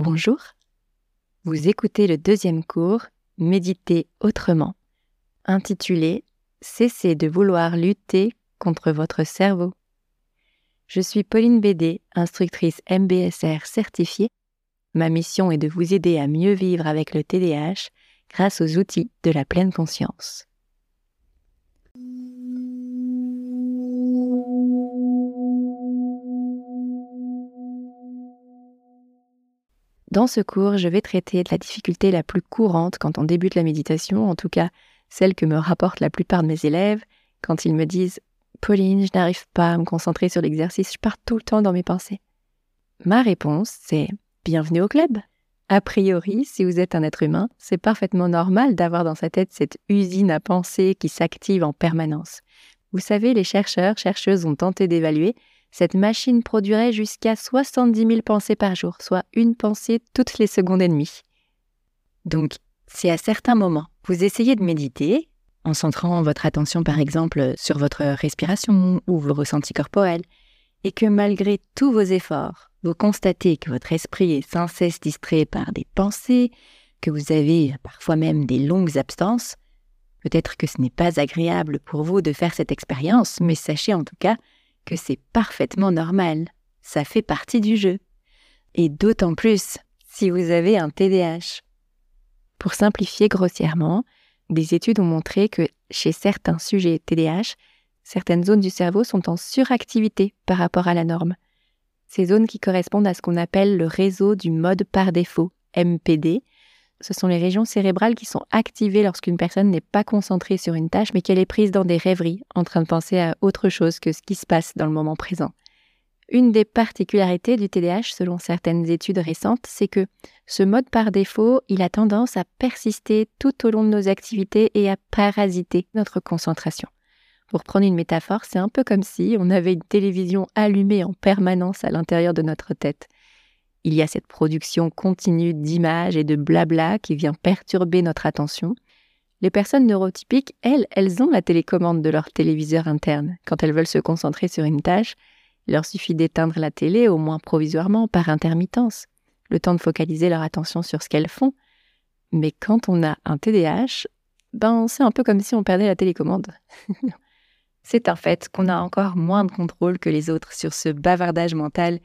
Bonjour. Vous écoutez le deuxième cours Méditer autrement, intitulé Cessez de vouloir lutter contre votre cerveau. Je suis Pauline Bédé, instructrice MBSR certifiée. Ma mission est de vous aider à mieux vivre avec le TDAH grâce aux outils de la pleine conscience. Dans ce cours, je vais traiter de la difficulté la plus courante quand on débute la méditation, en tout cas celle que me rapportent la plupart de mes élèves, quand ils me disent Pauline, je n'arrive pas à me concentrer sur l'exercice, je pars tout le temps dans mes pensées. Ma réponse, c'est Bienvenue au club. A priori, si vous êtes un être humain, c'est parfaitement normal d'avoir dans sa tête cette usine à penser qui s'active en permanence. Vous savez, les chercheurs, chercheuses ont tenté d'évaluer cette machine produirait jusqu'à 70 000 pensées par jour, soit une pensée toutes les secondes et demie. Donc, si à certains moments, vous essayez de méditer, en centrant votre attention par exemple sur votre respiration ou vos ressentis corporels, et que malgré tous vos efforts, vous constatez que votre esprit est sans cesse distrait par des pensées, que vous avez parfois même des longues absences, peut-être que ce n'est pas agréable pour vous de faire cette expérience, mais sachez en tout cas que c'est parfaitement normal. Ça fait partie du jeu. Et d'autant plus si vous avez un TDAH. Pour simplifier grossièrement, des études ont montré que chez certains sujets TDAH, certaines zones du cerveau sont en suractivité par rapport à la norme. Ces zones qui correspondent à ce qu'on appelle le réseau du mode par défaut, MPD, ce sont les régions cérébrales qui sont activées lorsqu'une personne n'est pas concentrée sur une tâche, mais qu'elle est prise dans des rêveries, en train de penser à autre chose que ce qui se passe dans le moment présent. Une des particularités du TDAH, selon certaines études récentes, c'est que ce mode par défaut, il a tendance à persister tout au long de nos activités et à parasiter notre concentration. Pour prendre une métaphore, c'est un peu comme si on avait une télévision allumée en permanence à l'intérieur de notre tête. Il y a cette production continue d'images et de blabla qui vient perturber notre attention. Les personnes neurotypiques, elles, elles ont la télécommande de leur téléviseur interne. Quand elles veulent se concentrer sur une tâche, il leur suffit d'éteindre la télé, au moins provisoirement, par intermittence, le temps de focaliser leur attention sur ce qu'elles font. Mais quand on a un TDAH, ben c'est un peu comme si on perdait la télécommande. c'est un fait qu'on a encore moins de contrôle que les autres sur ce bavardage mental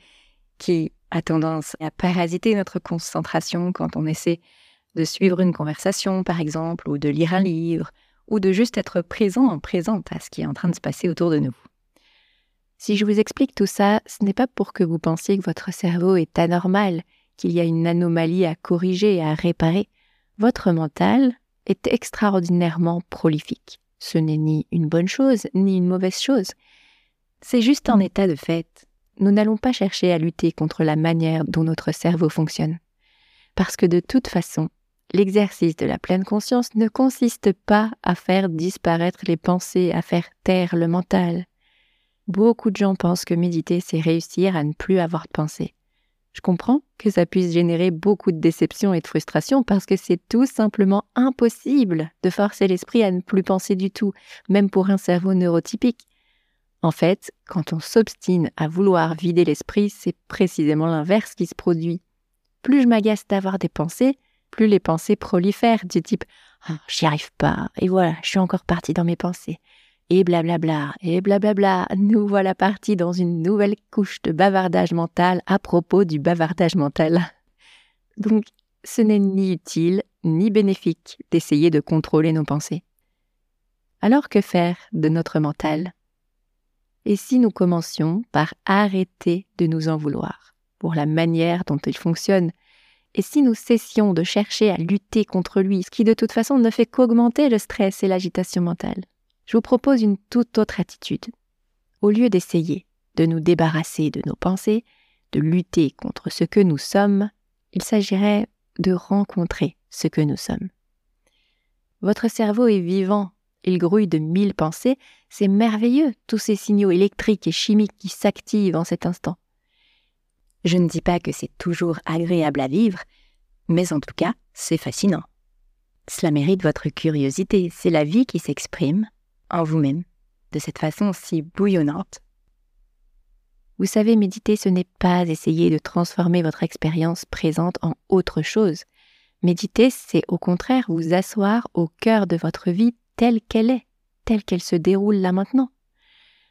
qui a tendance à parasiter notre concentration quand on essaie de suivre une conversation, par exemple, ou de lire un livre, ou de juste être présent en présente à ce qui est en train de se passer autour de nous. Si je vous explique tout ça, ce n'est pas pour que vous pensiez que votre cerveau est anormal, qu'il y a une anomalie à corriger et à réparer. Votre mental est extraordinairement prolifique. Ce n'est ni une bonne chose, ni une mauvaise chose. C'est juste un état de fait nous n'allons pas chercher à lutter contre la manière dont notre cerveau fonctionne. Parce que de toute façon, l'exercice de la pleine conscience ne consiste pas à faire disparaître les pensées, à faire taire le mental. Beaucoup de gens pensent que méditer, c'est réussir à ne plus avoir de pensées. Je comprends que ça puisse générer beaucoup de déception et de frustration parce que c'est tout simplement impossible de forcer l'esprit à ne plus penser du tout, même pour un cerveau neurotypique. En fait, quand on s'obstine à vouloir vider l'esprit, c'est précisément l'inverse qui se produit. Plus je m'agace d'avoir des pensées, plus les pensées prolifèrent du type ah, j'y arrive pas, et voilà, je suis encore parti dans mes pensées. Et blablabla, et blablabla, nous voilà partis dans une nouvelle couche de bavardage mental à propos du bavardage mental. Donc, ce n'est ni utile ni bénéfique d'essayer de contrôler nos pensées. Alors que faire de notre mental? Et si nous commencions par arrêter de nous en vouloir pour la manière dont il fonctionne? Et si nous cessions de chercher à lutter contre lui, ce qui de toute façon ne fait qu'augmenter le stress et l'agitation mentale? Je vous propose une toute autre attitude. Au lieu d'essayer de nous débarrasser de nos pensées, de lutter contre ce que nous sommes, il s'agirait de rencontrer ce que nous sommes. Votre cerveau est vivant il grouille de mille pensées, c'est merveilleux, tous ces signaux électriques et chimiques qui s'activent en cet instant. Je ne dis pas que c'est toujours agréable à vivre, mais en tout cas, c'est fascinant. Cela mérite votre curiosité, c'est la vie qui s'exprime en vous-même, de cette façon si bouillonnante. Vous savez, méditer, ce n'est pas essayer de transformer votre expérience présente en autre chose. Méditer, c'est au contraire vous asseoir au cœur de votre vie telle qu'elle est, telle qu'elle se déroule là maintenant.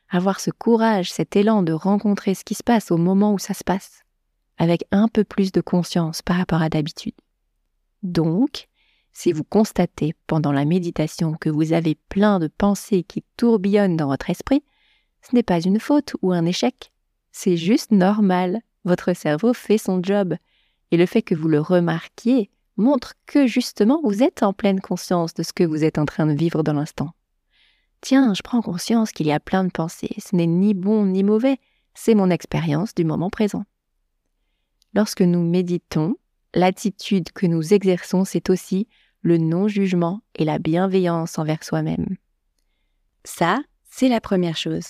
Avoir ce courage, cet élan de rencontrer ce qui se passe au moment où ça se passe, avec un peu plus de conscience par rapport à d'habitude. Donc, si vous constatez pendant la méditation que vous avez plein de pensées qui tourbillonnent dans votre esprit, ce n'est pas une faute ou un échec, c'est juste normal. Votre cerveau fait son job. Et le fait que vous le remarquiez montre que justement vous êtes en pleine conscience de ce que vous êtes en train de vivre dans l'instant. Tiens, je prends conscience qu'il y a plein de pensées, ce n'est ni bon ni mauvais, c'est mon expérience du moment présent. Lorsque nous méditons, l'attitude que nous exerçons, c'est aussi le non-jugement et la bienveillance envers soi-même. Ça, c'est la première chose.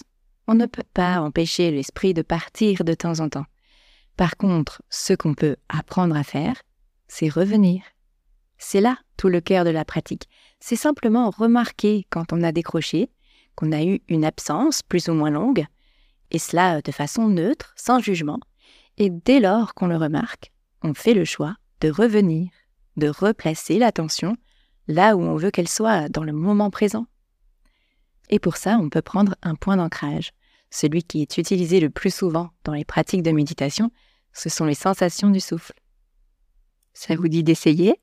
On ne peut pas empêcher l'esprit de partir de temps en temps. Par contre, ce qu'on peut apprendre à faire, c'est revenir. C'est là tout le cœur de la pratique. C'est simplement remarquer quand on a décroché, qu'on a eu une absence plus ou moins longue, et cela de façon neutre, sans jugement. Et dès lors qu'on le remarque, on fait le choix de revenir, de replacer l'attention là où on veut qu'elle soit dans le moment présent. Et pour ça, on peut prendre un point d'ancrage. Celui qui est utilisé le plus souvent dans les pratiques de méditation, ce sont les sensations du souffle. Ça vous dit d'essayer?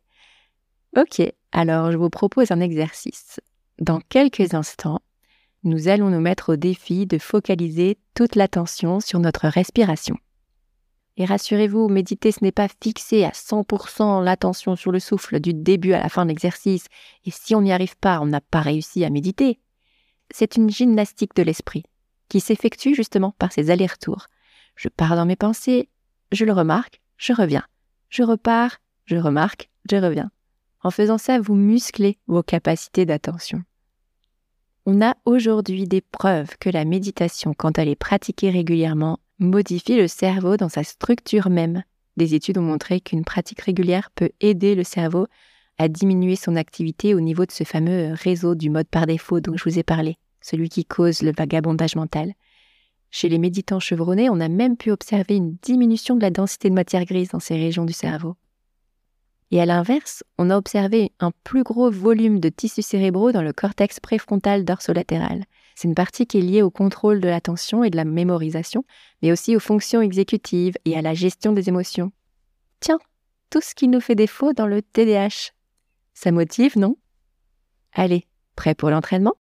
Ok, alors je vous propose un exercice. Dans quelques instants, nous allons nous mettre au défi de focaliser toute l'attention sur notre respiration. Et rassurez-vous, méditer, ce n'est pas fixer à 100% l'attention sur le souffle du début à la fin de l'exercice, et si on n'y arrive pas, on n'a pas réussi à méditer. C'est une gymnastique de l'esprit, qui s'effectue justement par ces allers-retours. Je pars dans mes pensées, je le remarque, je reviens. Je repars, je remarque, je reviens. En faisant ça, vous musclez vos capacités d'attention. On a aujourd'hui des preuves que la méditation, quand elle est pratiquée régulièrement, modifie le cerveau dans sa structure même. Des études ont montré qu'une pratique régulière peut aider le cerveau à diminuer son activité au niveau de ce fameux réseau du mode par défaut dont je vous ai parlé, celui qui cause le vagabondage mental. Chez les méditants chevronnés, on a même pu observer une diminution de la densité de matière grise dans ces régions du cerveau. Et à l'inverse, on a observé un plus gros volume de tissus cérébraux dans le cortex préfrontal dorsolatéral, c'est une partie qui est liée au contrôle de l'attention et de la mémorisation, mais aussi aux fonctions exécutives et à la gestion des émotions. Tiens, tout ce qui nous fait défaut dans le TDAH. Ça motive, non? Allez, prêt pour l'entraînement?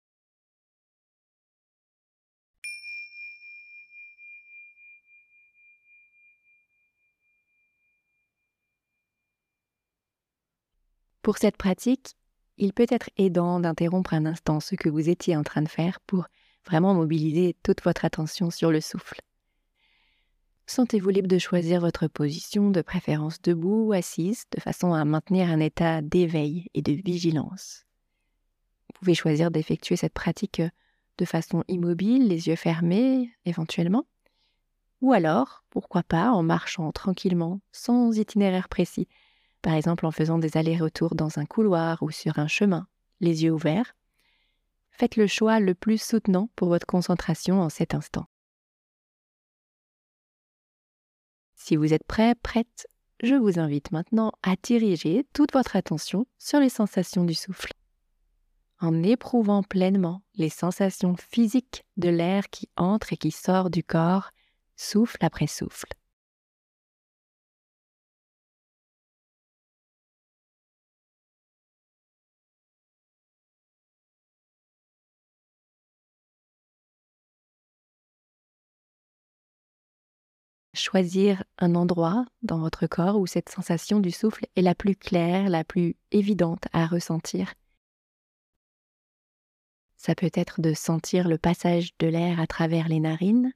Pour cette pratique, il peut être aidant d'interrompre un instant ce que vous étiez en train de faire pour vraiment mobiliser toute votre attention sur le souffle. Sentez-vous libre de choisir votre position, de préférence debout ou assise, de façon à maintenir un état d'éveil et de vigilance. Vous pouvez choisir d'effectuer cette pratique de façon immobile, les yeux fermés éventuellement, ou alors, pourquoi pas, en marchant tranquillement, sans itinéraire précis, par exemple en faisant des allers-retours dans un couloir ou sur un chemin, les yeux ouverts. Faites le choix le plus soutenant pour votre concentration en cet instant. Si vous êtes prêt, prête, je vous invite maintenant à diriger toute votre attention sur les sensations du souffle. En éprouvant pleinement les sensations physiques de l'air qui entre et qui sort du corps, souffle après souffle. Choisir un endroit dans votre corps où cette sensation du souffle est la plus claire, la plus évidente à ressentir. Ça peut être de sentir le passage de l'air à travers les narines,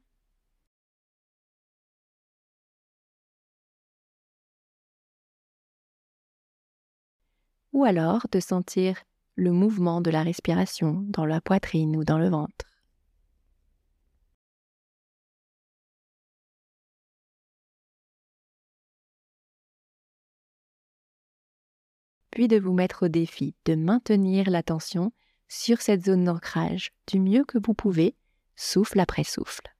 ou alors de sentir le mouvement de la respiration dans la poitrine ou dans le ventre. Puis de vous mettre au défi de maintenir l'attention sur cette zone d'ancrage du mieux que vous pouvez, souffle après souffle.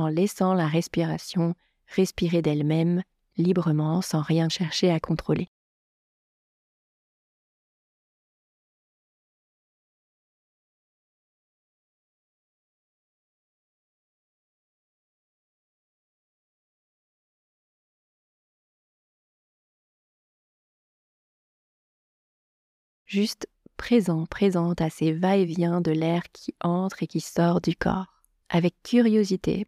En laissant la respiration respirer d'elle-même, librement, sans rien chercher à contrôler. juste présent, présente à ces va-et-vient de l'air qui entre et qui sort du corps, avec curiosité.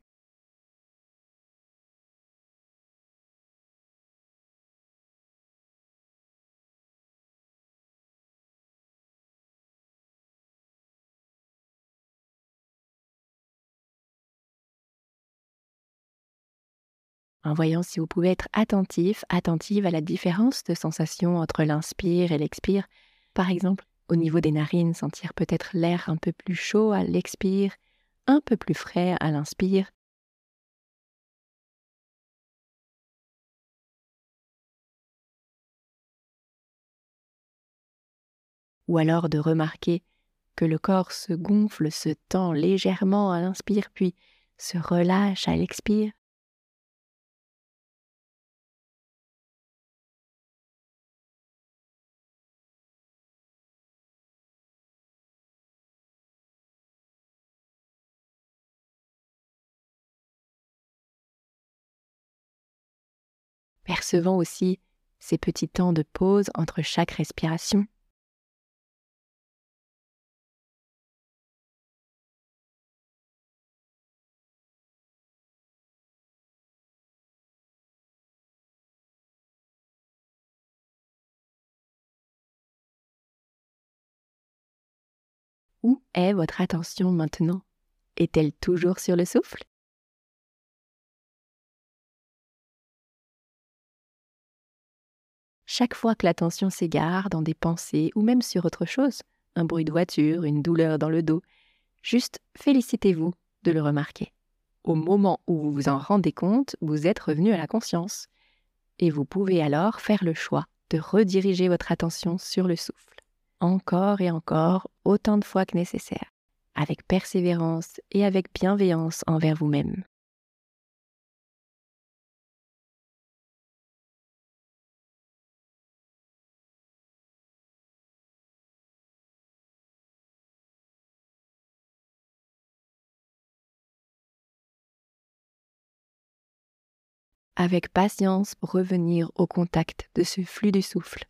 En voyant si vous pouvez être attentif, attentive à la différence de sensation entre l'inspire et l'expire, par exemple, au niveau des narines, sentir peut-être l'air un peu plus chaud à l'expire, un peu plus frais à l'inspire. Ou alors de remarquer que le corps se gonfle, se tend légèrement à l'inspire, puis se relâche à l'expire. Percevant aussi ces petits temps de pause entre chaque respiration. Où est votre attention maintenant? Est-elle toujours sur le souffle? Chaque fois que l'attention s'égare dans des pensées ou même sur autre chose, un bruit de voiture, une douleur dans le dos, juste félicitez-vous de le remarquer. Au moment où vous vous en rendez compte, vous êtes revenu à la conscience. Et vous pouvez alors faire le choix de rediriger votre attention sur le souffle, encore et encore, autant de fois que nécessaire, avec persévérance et avec bienveillance envers vous-même. Avec patience revenir au contact de ce flux du souffle.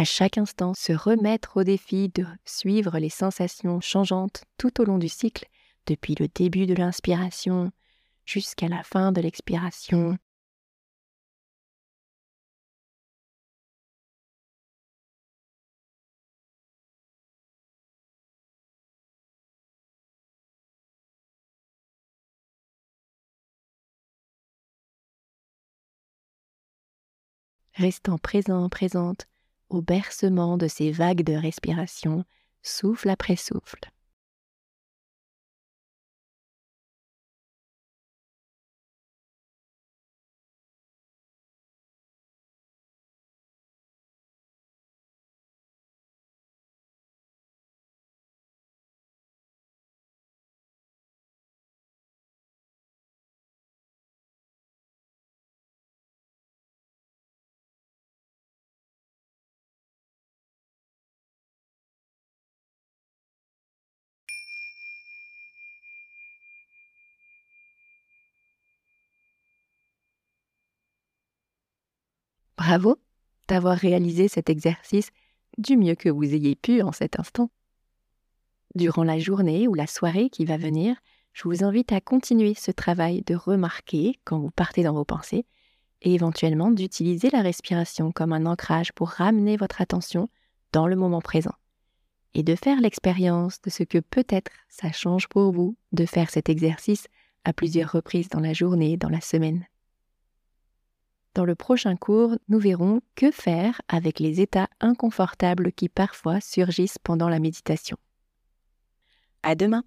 À chaque instant se remettre au défi de suivre les sensations changeantes tout au long du cycle, depuis le début de l'inspiration jusqu'à la fin de l'expiration. Restant présent, présente au bercement de ces vagues de respiration, souffle après souffle. Bravo d'avoir réalisé cet exercice du mieux que vous ayez pu en cet instant. Durant la journée ou la soirée qui va venir, je vous invite à continuer ce travail de remarquer quand vous partez dans vos pensées et éventuellement d'utiliser la respiration comme un ancrage pour ramener votre attention dans le moment présent et de faire l'expérience de ce que peut-être ça change pour vous de faire cet exercice à plusieurs reprises dans la journée, dans la semaine. Dans le prochain cours, nous verrons que faire avec les états inconfortables qui parfois surgissent pendant la méditation. À demain!